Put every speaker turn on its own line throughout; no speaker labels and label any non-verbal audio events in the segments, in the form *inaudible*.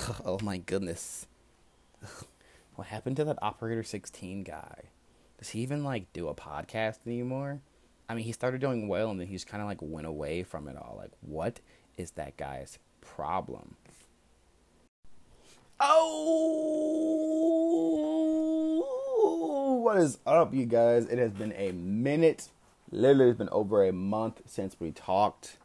*laughs* Oh my goodness. *laughs* What happened to that Operator 16 guy? Does he even like do a podcast anymore? I mean, he started doing well and then he just kind of like went away from it all. Like, what is that guy's problem? Oh, what is up, you guys? It has been a minute. Literally, it's been over a month since we talked.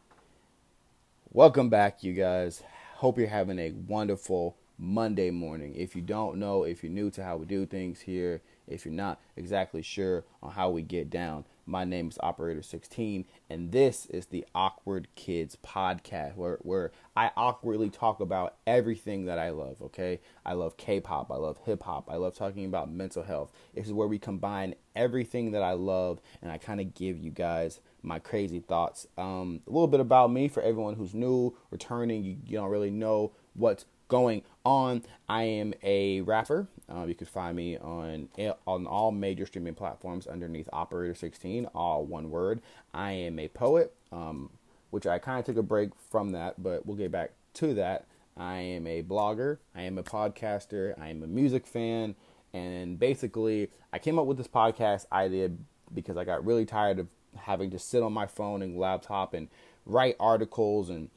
Welcome back, you guys. Hope you're having a wonderful Monday morning. If you don't know, if you're new to how we do things here, if you're not exactly sure on how we get down, my name is Operator 16, and this is the Awkward Kids podcast where, where I awkwardly talk about everything that I love, okay? I love K pop, I love hip hop, I love talking about mental health. This is where we combine everything that I love and I kind of give you guys my crazy thoughts. Um, a little bit about me for everyone who's new, returning, you, you don't really know what's going on. I am a rapper. Uh, you can find me on on all major streaming platforms underneath Operator 16, all one word. I am a poet, um, which I kind of took a break from that, but we'll get back to that. I am a blogger. I am a podcaster. I am a music fan. And basically, I came up with this podcast idea because I got really tired of having to sit on my phone and laptop and write articles and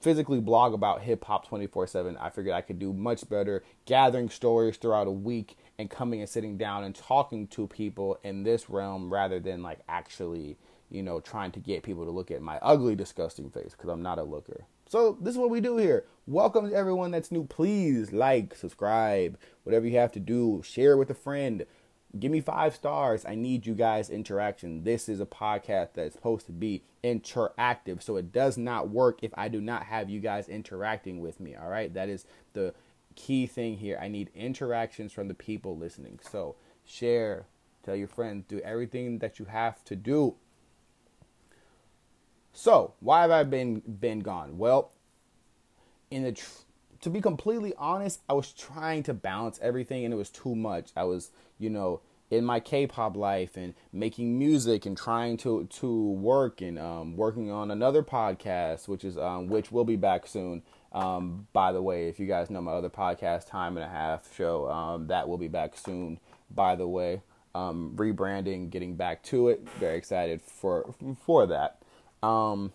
physically blog about hip hop 24 7. I figured I could do much better gathering stories throughout a week and coming and sitting down and talking to people in this realm rather than like actually, you know, trying to get people to look at my ugly, disgusting face because I'm not a looker. So, this is what we do here. Welcome to everyone that's new. Please like, subscribe, whatever you have to do, share with a friend Give me five stars. I need you guys' interaction. This is a podcast that's supposed to be interactive. So it does not work if I do not have you guys interacting with me. All right. That is the key thing here. I need interactions from the people listening. So share, tell your friends, do everything that you have to do. So why have I been been gone? Well, in the tr- to be completely honest, I was trying to balance everything and it was too much. I was, you know, in my K-pop life and making music and trying to to work and um, working on another podcast, which is um, which will be back soon. Um, by the way, if you guys know my other podcast, Time and a Half show, um, that will be back soon. By the way, um, rebranding, getting back to it. Very excited for for that. Um,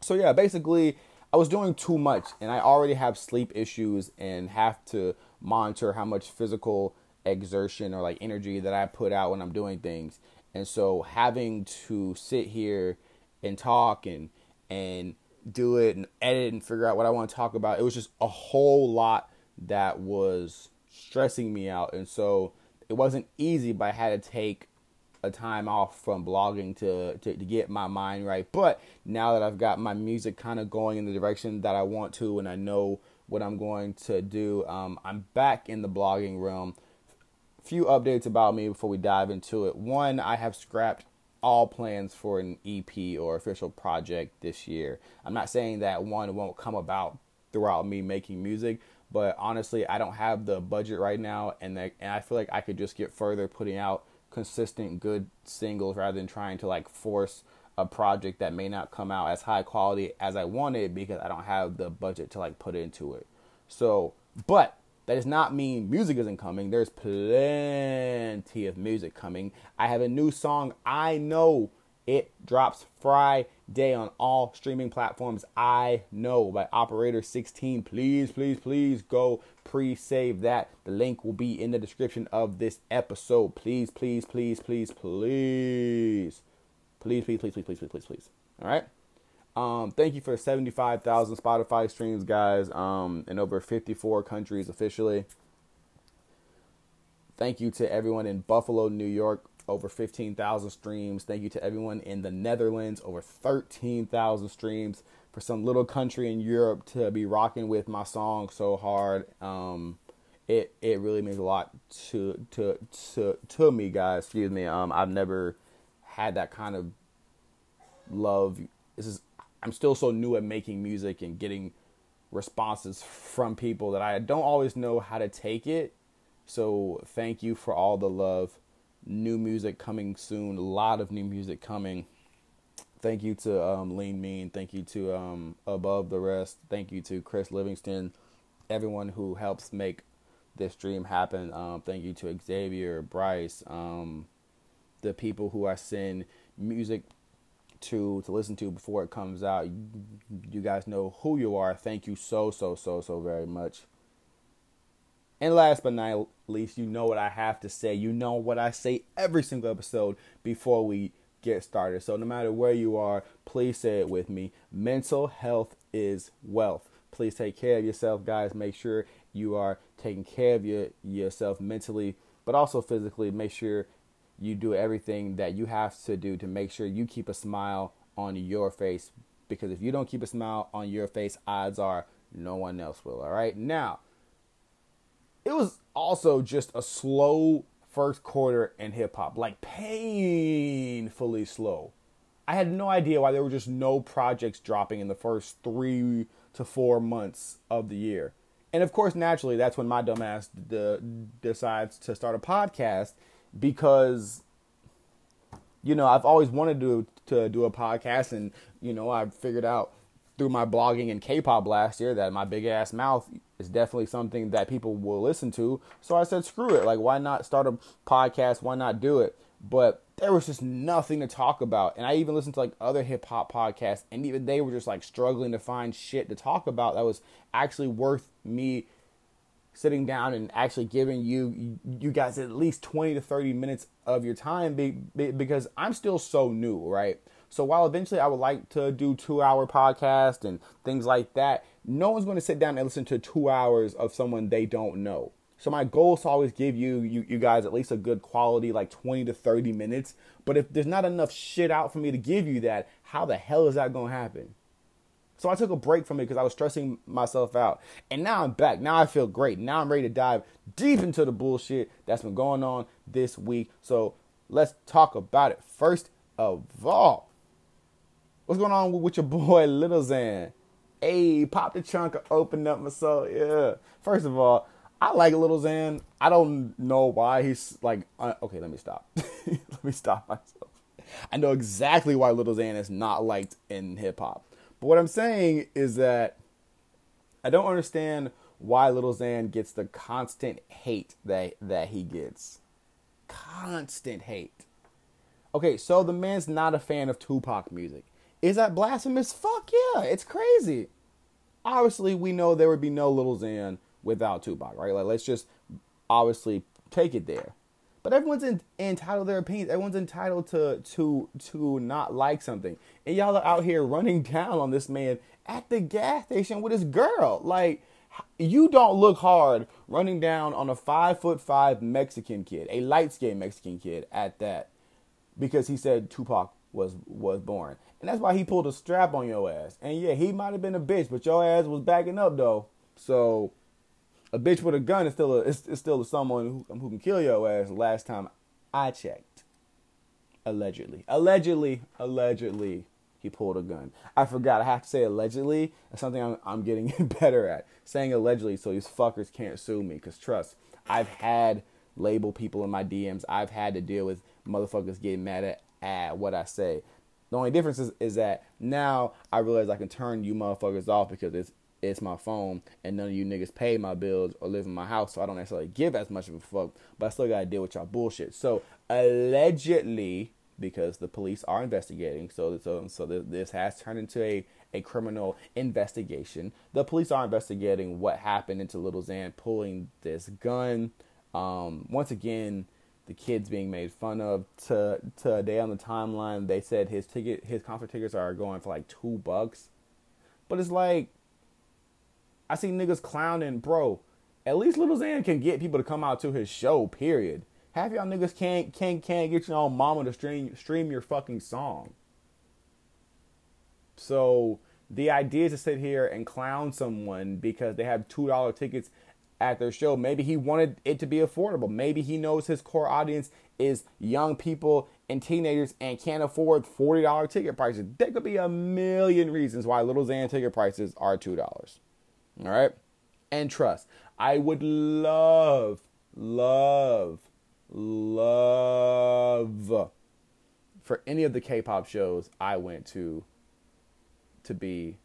so yeah, basically, I was doing too much, and I already have sleep issues and have to monitor how much physical exertion or like energy that I put out when I'm doing things. And so having to sit here and talk and and do it and edit and figure out what I want to talk about, it was just a whole lot that was stressing me out. And so it wasn't easy, but I had to take a time off from blogging to, to, to get my mind right. But now that I've got my music kind of going in the direction that I want to and I know what I'm going to do, um, I'm back in the blogging realm few updates about me before we dive into it. One, I have scrapped all plans for an EP or official project this year. I'm not saying that one won't come about throughout me making music, but honestly, I don't have the budget right now, and, and I feel like I could just get further putting out consistent good singles rather than trying to like force a project that may not come out as high quality as I wanted because I don't have the budget to like put into it. So, but that does not mean music isn't coming. There's plenty of music coming. I have a new song. I know it drops Friday on all streaming platforms. I know by Operator 16. Please, please, please go pre save that. The link will be in the description of this episode. Please, please, please, please, please. Please, please, please, please, please, please, please, please. All right. Um, thank you for 75,000 Spotify streams, guys, um, in over 54 countries officially. Thank you to everyone in Buffalo, New York, over 15,000 streams. Thank you to everyone in the Netherlands, over 13,000 streams. For some little country in Europe to be rocking with my song so hard, um, it it really means a lot to to to to me, guys. Excuse me. Um, I've never had that kind of love. This is I'm still so new at making music and getting responses from people that I don't always know how to take it. So thank you for all the love. New music coming soon. A lot of new music coming. Thank you to um, Lean Mean. Thank you to um, Above the Rest. Thank you to Chris Livingston. everyone who helps make this dream happen. Um, thank you to Xavier, Bryce, um, the people who I send music to to listen to before it comes out. You, you guys know who you are. Thank you so so so so very much. And last but not least, you know what I have to say. You know what I say every single episode before we get started. So no matter where you are, please say it with me. Mental health is wealth. Please take care of yourself, guys. Make sure you are taking care of your yourself mentally, but also physically. Make sure you do everything that you have to do to make sure you keep a smile on your face because if you don't keep a smile on your face, odds are no one else will. All right. Now, it was also just a slow first quarter in hip hop, like painfully slow. I had no idea why there were just no projects dropping in the first three to four months of the year. And of course, naturally, that's when my dumbass d- decides to start a podcast because you know I've always wanted to to do a podcast, and you know I figured out through my blogging and K-pop last year that my big ass mouth is definitely something that people will listen to. So I said, screw it, like why not start a podcast? Why not do it? But there was just nothing to talk about, and I even listened to like other hip hop podcasts, and even they were just like struggling to find shit to talk about that was actually worth me sitting down and actually giving you you guys at least 20 to 30 minutes of your time be, be, because I'm still so new, right? So while eventually I would like to do 2-hour podcast and things like that, no one's going to sit down and listen to 2 hours of someone they don't know. So my goal is to always give you, you you guys at least a good quality like 20 to 30 minutes. But if there's not enough shit out for me to give you that, how the hell is that going to happen? So I took a break from it because I was stressing myself out. And now I'm back. Now I feel great. Now I'm ready to dive deep into the bullshit that's been going on this week. So let's talk about it. First of all, what's going on with your boy Little Xan? Hey, pop the trunk, open up my soul. Yeah. First of all, I like Little Xan. I don't know why he's like. Uh, okay, let me stop. *laughs* let me stop myself. I know exactly why Little Xan is not liked in hip hop. But what I'm saying is that I don't understand why Little Xan gets the constant hate that that he gets. Constant hate. Okay, so the man's not a fan of Tupac music. Is that blasphemous? Fuck yeah, it's crazy. Obviously, we know there would be no Little Xan without Tupac, right? Like, let's just obviously take it there. But everyone's in, entitled their opinions. Everyone's entitled to to to not like something. And y'all are out here running *laughs* down on this man at the gas station with his girl. Like you don't look hard running down on a five foot five Mexican kid, a light skinned Mexican kid at that, because he said Tupac was was born. And that's why he pulled a strap on your ass. And yeah, he might have been a bitch, but your ass was backing up though. So a bitch with a gun is still a is, is still someone who, who can kill your ass. Last time I checked, allegedly, allegedly, allegedly, he pulled a gun. I forgot. I have to say allegedly. That's something I'm I'm getting *laughs* better at saying allegedly, so these fuckers can't sue me. Cause trust, I've had label people in my DMs. I've had to deal with motherfuckers getting mad at, at what I say. The only difference is, is that now I realize I can turn you motherfuckers off because it's it's my phone, and none of you niggas pay my bills or live in my house, so I don't necessarily give as much of a fuck. But I still gotta deal with y'all bullshit. So allegedly, because the police are investigating, so so so this has turned into a a criminal investigation. The police are investigating what happened into Little Xan pulling this gun. Um, once again, the kids being made fun of. To today on the timeline, they said his ticket, his concert tickets are going for like two bucks. But it's like I see niggas clowning, bro. At least Little Xan can get people to come out to his show. Period. Half y'all niggas can't can't can't get your own mama to stream stream your fucking song. So the idea is to sit here and clown someone because they have two dollar tickets at their show. Maybe he wanted it to be affordable. Maybe he knows his core audience is young people and teenagers and can't afford forty dollar ticket prices. There could be a million reasons why Little Xan ticket prices are two dollars. All right. And trust. I would love, love, love for any of the K-pop shows I went to to be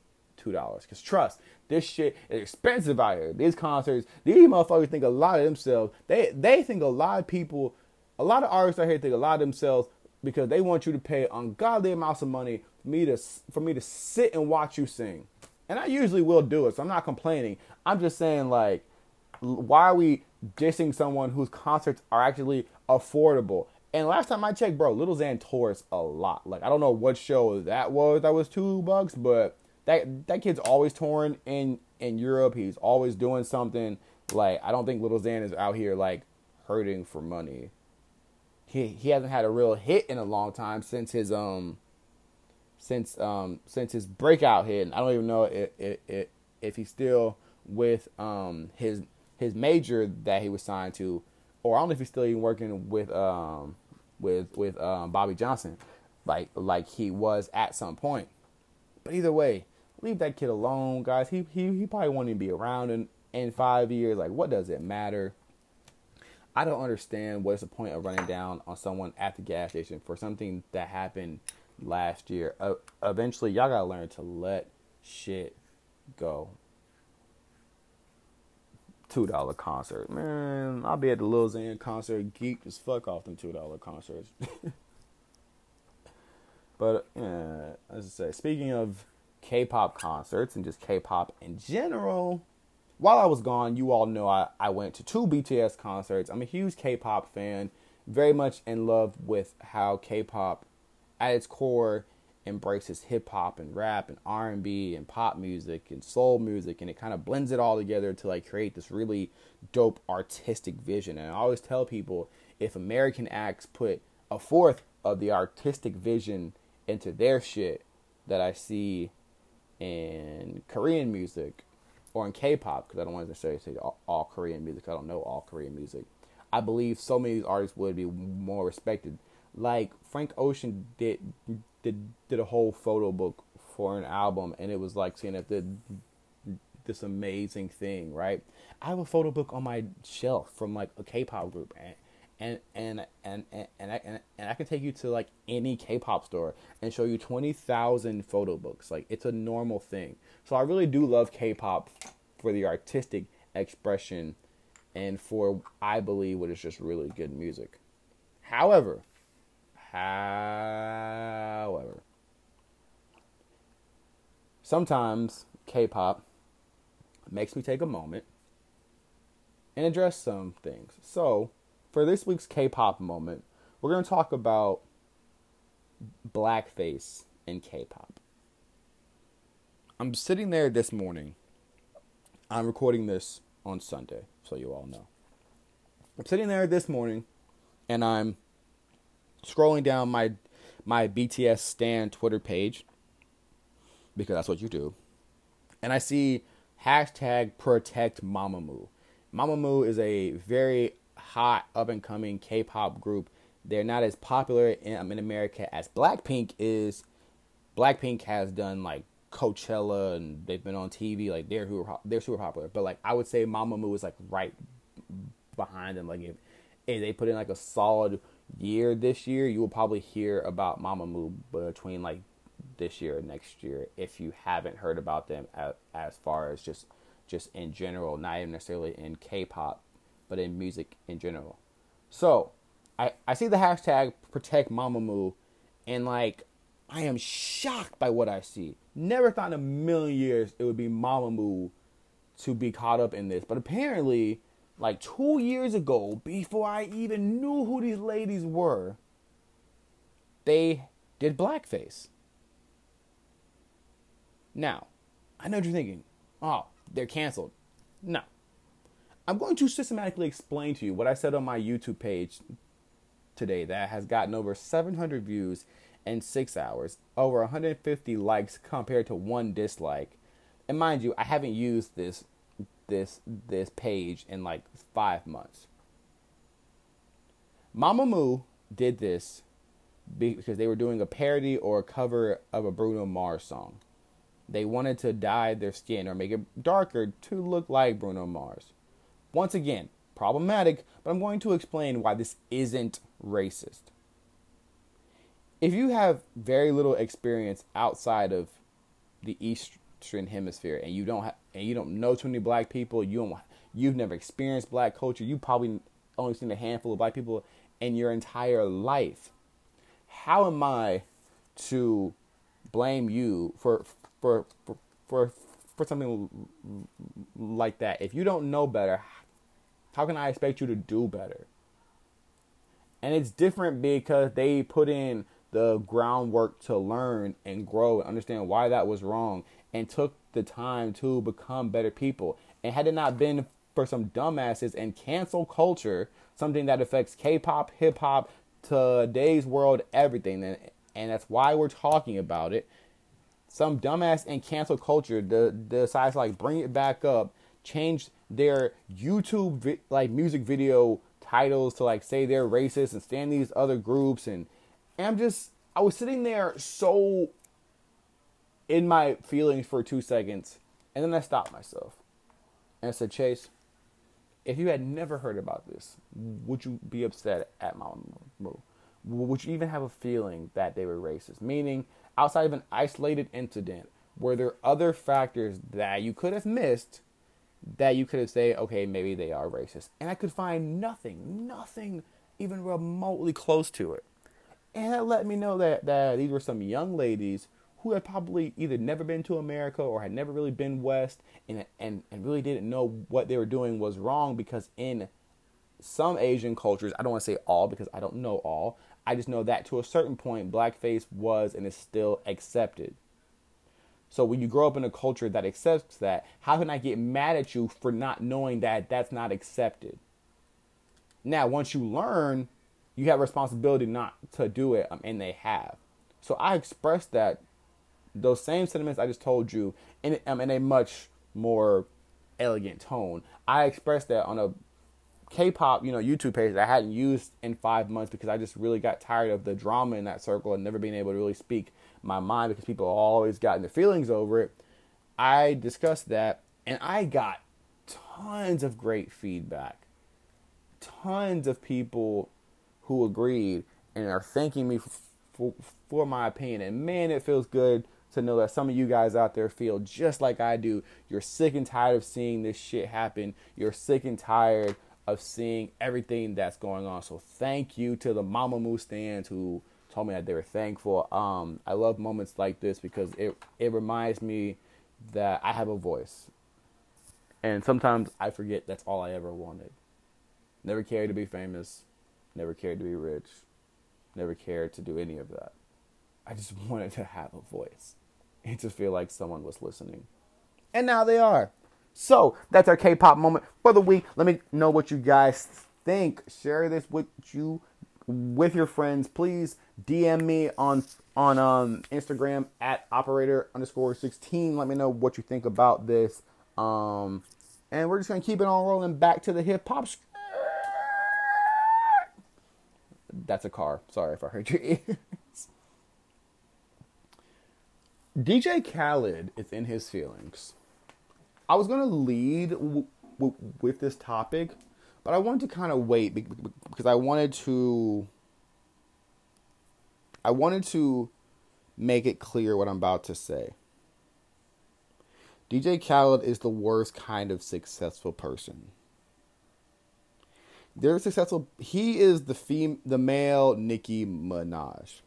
two dollars. Cause trust, this shit is expensive out here. These concerts, these motherfuckers think a lot of themselves. They they think a lot of people, a lot of artists out here think a lot of themselves because they want you to pay ungodly amounts of money for me to for me to sit and watch you sing. And I usually will do it, so I'm not complaining. I'm just saying like, why are we dissing someone whose concerts are actually affordable? And last time I checked, bro, Lil Xan tours a lot. Like I don't know what show that was that was two bucks, but that that kid's always touring in in Europe. He's always doing something. Like I don't think Little Xan is out here like hurting for money. He he hasn't had a real hit in a long time since his um since um since his breakout hit. I don't even know if if, if he's still with um his his major that he was signed to, or I don't know if he's still even working with um with with um, Bobby Johnson, like like he was at some point. But either way, leave that kid alone, guys. He he he probably won't even be around in in five years. Like, what does it matter? I don't understand what's the point of running down on someone at the gas station for something that happened last year. Uh, eventually, y'all gotta learn to let shit go two dollar concert. Man, I'll be at the Lil Xan concert, geeked as fuck off them two dollar concerts. *laughs* but yeah, as I say, speaking of K-pop concerts and just K-pop in general, while I was gone, you all know I, I went to two BTS concerts. I'm a huge K-pop fan, very much in love with how K-pop, at its core, embraces hip hop and rap and R and B and pop music and soul music, and it kind of blends it all together to like create this really dope artistic vision. And I always tell people if American acts put a fourth of the artistic vision into their shit that I see in Korean music or in K-pop, because I don't want to necessarily say all, all Korean music. I don't know all Korean music. I believe so many of these artists would be more respected. Like Frank Ocean did did did a whole photo book for an album, and it was like seeing if did this amazing thing, right? I have a photo book on my shelf from like a K-pop group, and and and and and, and I, and, and I can take you to like any K-pop store and show you twenty thousand photo books. Like it's a normal thing. So I really do love K-pop for the artistic expression and for I believe what is just really good music. However, However, sometimes K pop makes me take a moment and address some things. So, for this week's K pop moment, we're going to talk about blackface in K pop. I'm sitting there this morning. I'm recording this on Sunday, so you all know. I'm sitting there this morning and I'm scrolling down my my BTS Stan Twitter page because that's what you do, and I see hashtag protect Mamamoo. Mamamoo is a very hot up and coming K-pop group. They're not as popular in, um, in America as Blackpink is. Blackpink has done like Coachella and they've been on TV. Like they're they're super popular. But like I would say Mamamoo is like right behind them. Like if, if they put in like a solid year this year, you will probably hear about Mamamoo between like this year and next year if you haven't heard about them as, as far as just just in general, not even necessarily in K-pop, but in music in general. So, I I see the hashtag protect Mamamoo and like I am shocked by what I see. Never thought in a million years it would be Mamamoo to be caught up in this, but apparently like two years ago, before I even knew who these ladies were, they did blackface. Now, I know what you're thinking. Oh, they're canceled. No. I'm going to systematically explain to you what I said on my YouTube page today that has gotten over 700 views in six hours, over 150 likes compared to one dislike. And mind you, I haven't used this this this page in like five months. Mamamoo did this because they were doing a parody or a cover of a Bruno Mars song. They wanted to dye their skin or make it darker to look like Bruno Mars. Once again, problematic, but I'm going to explain why this isn't racist. If you have very little experience outside of the Eastern Hemisphere and you don't ha- and you don't know too many black people, you don't you've never experienced black culture, you probably only seen a handful of black people in your entire life. How am I to blame you for for for for, for something like that? If you don't know better, how can I expect you to do better? And it's different because they put in the groundwork to learn and grow and understand why that was wrong and took the time to become better people. And had it not been for some dumbasses and cancel culture, something that affects K-pop, hip hop, today's world, everything, and and that's why we're talking about it. Some dumbass and cancel culture the decides like bring it back up, change their YouTube vi- like music video titles to like say they're racist and stand these other groups and and I'm just I was sitting there so in my feelings for two seconds and then I stopped myself and I said, Chase, if you had never heard about this, would you be upset at my move? Would you even have a feeling that they were racist? Meaning, outside of an isolated incident, were there other factors that you could have missed that you could have okay, maybe they are racist? And I could find nothing, nothing even remotely close to it. And that let me know that, that these were some young ladies who had probably either never been to America or had never really been West and, and, and really didn't know what they were doing was wrong because in some Asian cultures, I don't want to say all because I don't know all, I just know that to a certain point, blackface was and is still accepted. So when you grow up in a culture that accepts that, how can I get mad at you for not knowing that that's not accepted? Now, once you learn, you have responsibility not to do it, um, and they have. So I expressed that those same sentiments I just told you in um, in a much more elegant tone. I expressed that on a K-pop, you know, YouTube page that I hadn't used in five months because I just really got tired of the drama in that circle and never being able to really speak my mind because people always gotten their feelings over it. I discussed that and I got tons of great feedback. Tons of people who agreed and are thanking me for, for, my opinion. And man, it feels good to know that some of you guys out there feel just like I do. You're sick and tired of seeing this shit happen. You're sick and tired of seeing everything that's going on. So thank you to the Mamamoo stands who told me that they were thankful. Um, I love moments like this because it it reminds me that I have a voice. And sometimes I forget that's all I ever wanted. Never cared to be famous, never cared to be rich, never cared to do any of that. I just *laughs* wanted to have a voice and to feel like someone was listening. And now they are. So that's our K-pop moment for the week. Let me know what you guys think. Share this with you with your friends. Please DM me on on um, Instagram at operator underscore sixteen. Let me know what you think about this. Um, and we're just gonna keep it on rolling back to the hip hop. That's a car. Sorry if I hurt your ears. DJ Khaled is in his feelings. I was gonna lead w- w- with this topic, but I wanted to kind of wait because I wanted to. I wanted to make it clear what I'm about to say. DJ Khaled is the worst kind of successful person. They're successful. He is the fem- the male Nicki Minaj.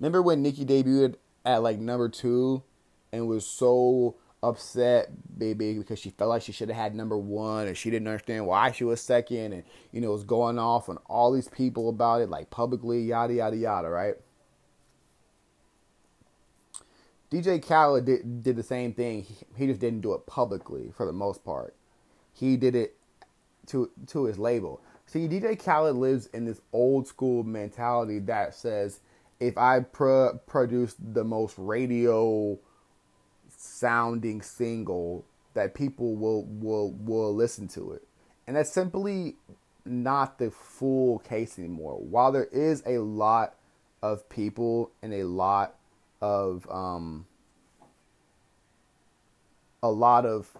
Remember when Nicki debuted at like number two and was so upset baby because she felt like she should have had number one and she didn't understand why she was second and you know was going off on all these people about it like publicly yada yada yada right? Dj khaled did, did the same thing. He, he just didn't do it publicly for the most part. He did it to to his label. See dj khaled lives in this old school mentality that says if I pro- produce the most radio sounding single that people will will will listen to it. And that's simply not the full case anymore. While there is a lot of people and a lot of um a lot of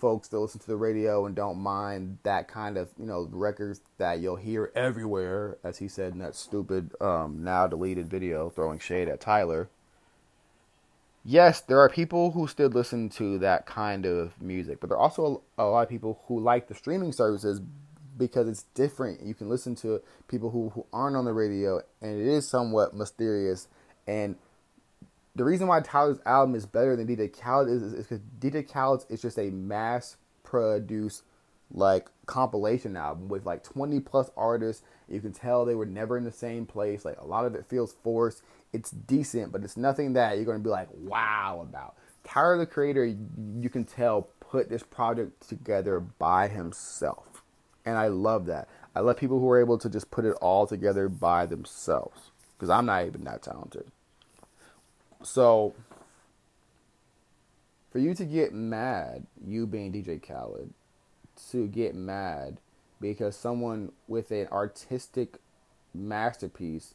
folks that listen to the radio and don't mind that kind of you know records that you'll hear everywhere, as he said in that stupid um, now deleted video throwing shade at Tyler. Yes, there are people who still listen to that kind of music, but there are also a, lot of people who like the streaming services because it's different. You can listen to people who, who aren't on the radio, and it is somewhat mysterious. And the reason why Tyler's album is better than DJ Khaled is because DJ Khaled is just a mass produced like compilation album with like 20 plus artists. You can tell they were never in the same place. Like a lot of it feels forced. It's decent, but it's nothing that you're going to be like wow about. Tyler the Creator, you can tell put this project together by himself. And I love that. I love people who are able to just put it all together by themselves because I'm not even that talented. So for you to get mad, you being DJ Khaled, to get mad because someone with an artistic masterpiece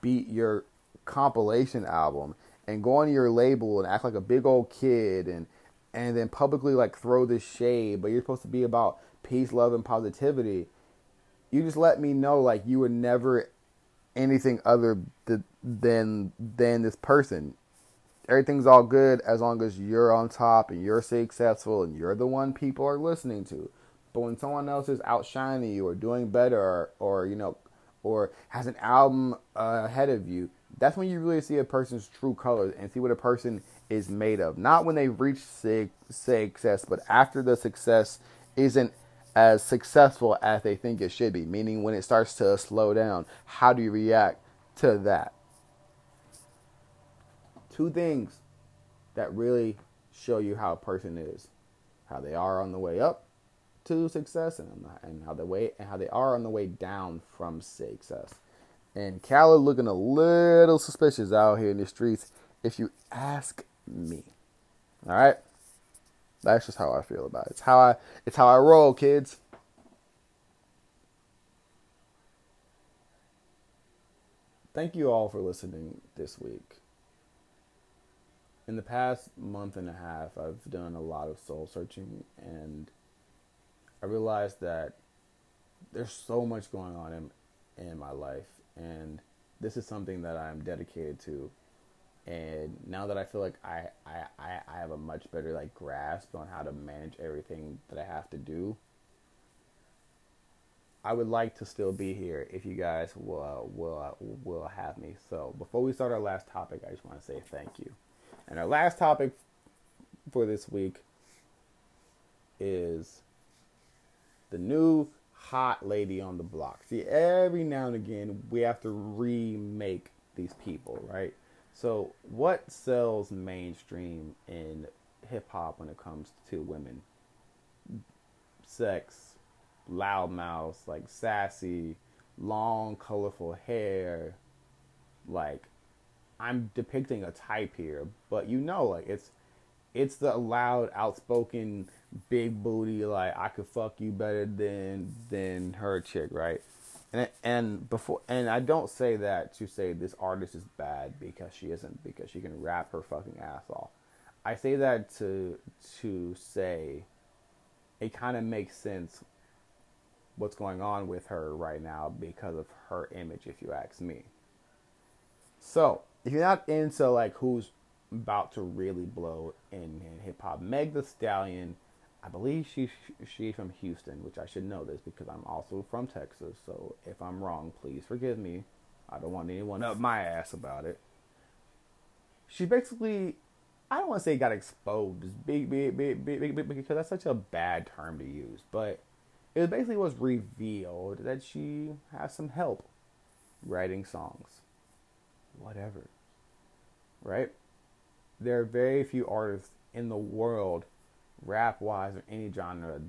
beat your compilation album and go on your label and act like a big old kid and and then publicly like throw this shade, but you're supposed to be about peace, love, and positivity. You just let me know like you were never anything other than than this person everything's all good as long as you're on top and you're successful and you're the one people are listening to. But when someone else is outshining you or doing better or, or you know or has an album uh, ahead of you, that's when you really see a person's true colors and see what a person is made of. Not when they've reached success, but after the success isn't as successful as they think it should be. Meaning when it starts to slow down, how do you react to that? two things that really show you how a person is how they are on the way up to success and, and how the way and how they are on the way down from success and Khaled looking a little suspicious out here in the streets if you ask me. All right? That's just how I feel about it. It's how I it's how I roll kids. Thank you all for listening this week. In the past month and a half, I've done a lot of soul searching, and I realized that there's so much going on in in my life, and this is something that I'm dedicated to. And now that I feel like I, I, I have a much better like grasp on how to manage everything that I have to do, I would like to still be here if you guys will will will have me. So before we start our last topic, I just want to say thank you. And our last topic for this week is the new hot lady on the block. See, every now and again, we have to remake these people, right? So, what sells mainstream in hip hop when it comes to women? Sex, loud mouths, like sassy, long, colorful hair, like I'm depicting a type here, but you know, like it's it's the loud, outspoken, big booty, like I could fuck you better than than her chick, right? And and before and I don't say that to say this artist is bad because she isn't because she can rap her fucking ass off. I say that to to say it kind of makes sense what's going on with her right now because of her image if you ask me. So, if you're not into like who's about to really blow in, in hip hop, Meg Thee Stallion, I believe she's she's from Houston, which I should know this because I'm also from Texas. So if I'm wrong, please forgive me. I don't want anyone up my ass about it. She basically, I don't want to say got exposed, big, big, big, big, big, because that's such a bad term to use, but it basically was revealed that she has some help writing songs. Whatever right? There are very few artists in the world, rap wise or any genre,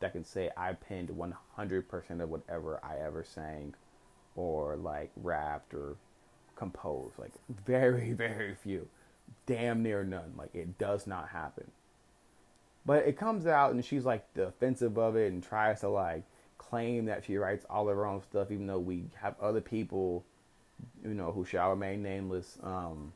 that can say I penned 100% of whatever I ever sang or like rapped or composed. Like, very, *laughs* very few. Damn near none. Like, it does not happen. But it comes out and she's like defensive of it and tries to like claim that she writes all of her own stuff, even though we have other people, you know, who shall remain nameless, um,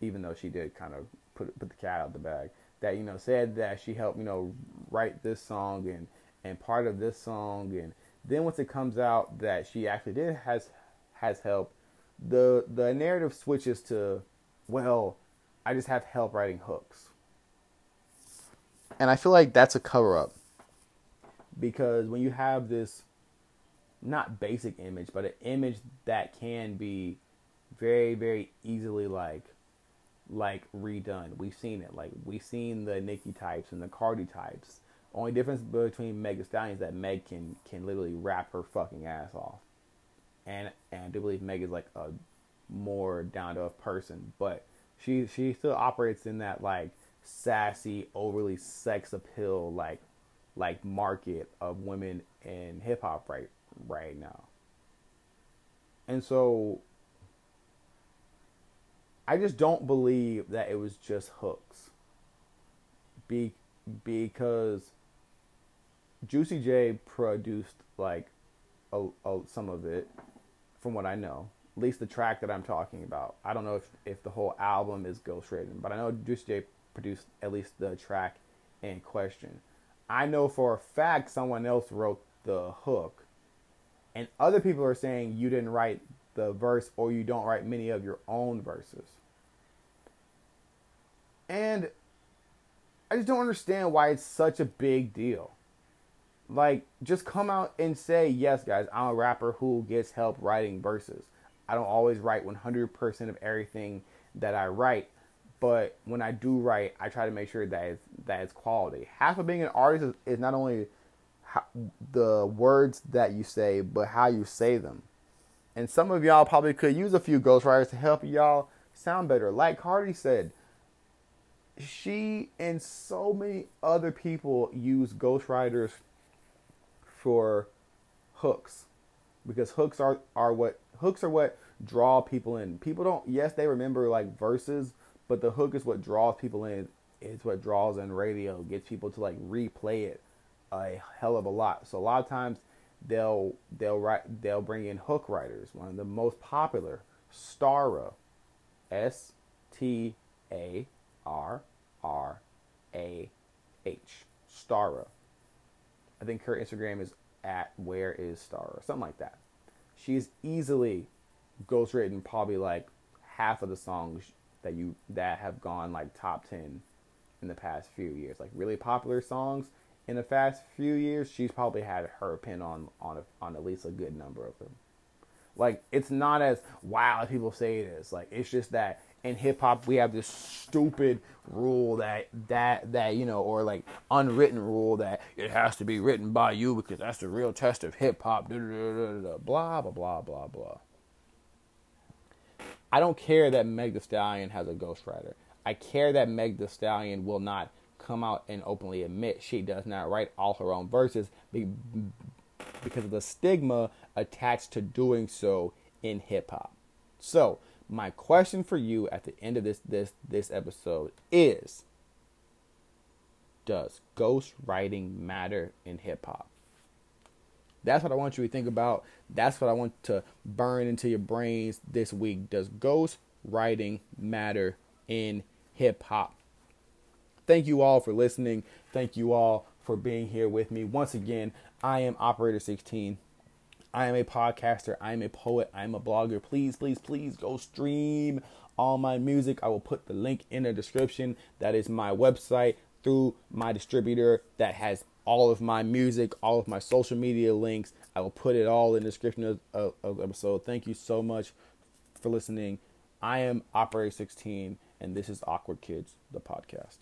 even though she did kind of put put the cat out the bag, that you know said that she helped you know write this song and and part of this song, and then once it comes out that she actually did has has help, the the narrative switches to well, I just have help writing hooks. And I feel like that's a cover up. Because when you have this not basic image, but an image that can be very, very easily like like redone. We've seen it. Like we've seen the Nicki types and the Cardi types. Only difference between Meg Stallion is that Meg can can literally rap her fucking ass off. And and I do believe Meg is like a more down to earth person, but she she still operates in that like sassy, overly sex appeal like like market of women in hip hop right right now. And so I just don't believe that it was just hooks. Be because Juicy J produced like a, a, some of it, from what I know. At least the track that I'm talking about. I don't know if, if the whole album is ghostwritten, but I know Juicy J produced at least the track in question. I know for a fact someone else wrote the hook, and other people are saying you didn't write the verse or you don't write many of your own verses. And I just don't understand why it's such a big deal. Like, just come out and say, yes, guys, I'm a rapper who gets help writing verses. I don't always write 100% of everything that I write, but when I do write, I try to make sure that it's, that it's quality. Half of being an artist is, is not only how, the words that you say, but how you say them. And some of y'all probably could use a few ghostwriters to help y'all sound better. Like Cardi said, she and so many other people use ghostwriters for hooks because hooks are are what hooks are what draw people in. People don't yes, they remember like verses, but the hook is what draws people in. It's what draws in radio, gets people to like replay it a hell of a lot. So a lot of times they'll they'll write they'll bring in hook writers. One of the most popular, Starrah, S T A R R A H. Starrah. I think her Instagram is at where is Starrah, something like that. She's easily ghostwritten probably like half of the songs that you that have gone like top ten in the past few years. Like really popular songs in the past few years, she's probably had her pen on on a, on at least a good number of them. Like it's not as wild as people say it is. Like it's just that in hip hop we have this stupid rule that that that you know or like unwritten rule that it has to be written by you because that's the real test of hip hop blah blah blah blah blah I don't care that Meg Thee Stallion has a ghostwriter. I care that Meg Thee Stallion will not come out and openly admit she does not write all her own verses because of the stigma attached to doing so in hip hop. So, my question for you at the end of this this this episode is does ghost writing matter in hip hop? That's what I want you to think about. That's what I want to burn into your brains this week. Does ghost writing matter in hip hop? Thank you all for listening. Thank you all for being here with me. Once again, I am Operator 16. I am a podcaster. I am a poet. I am a blogger. Please, please, please go stream all my music. I will put the link in the description. That is my website through my distributor that has all of my music, all of my social media links. I will put it all in the description of, of, of the episode. Thank you so much for listening. I am Operator 16, and this is Awkward Kids, the podcast.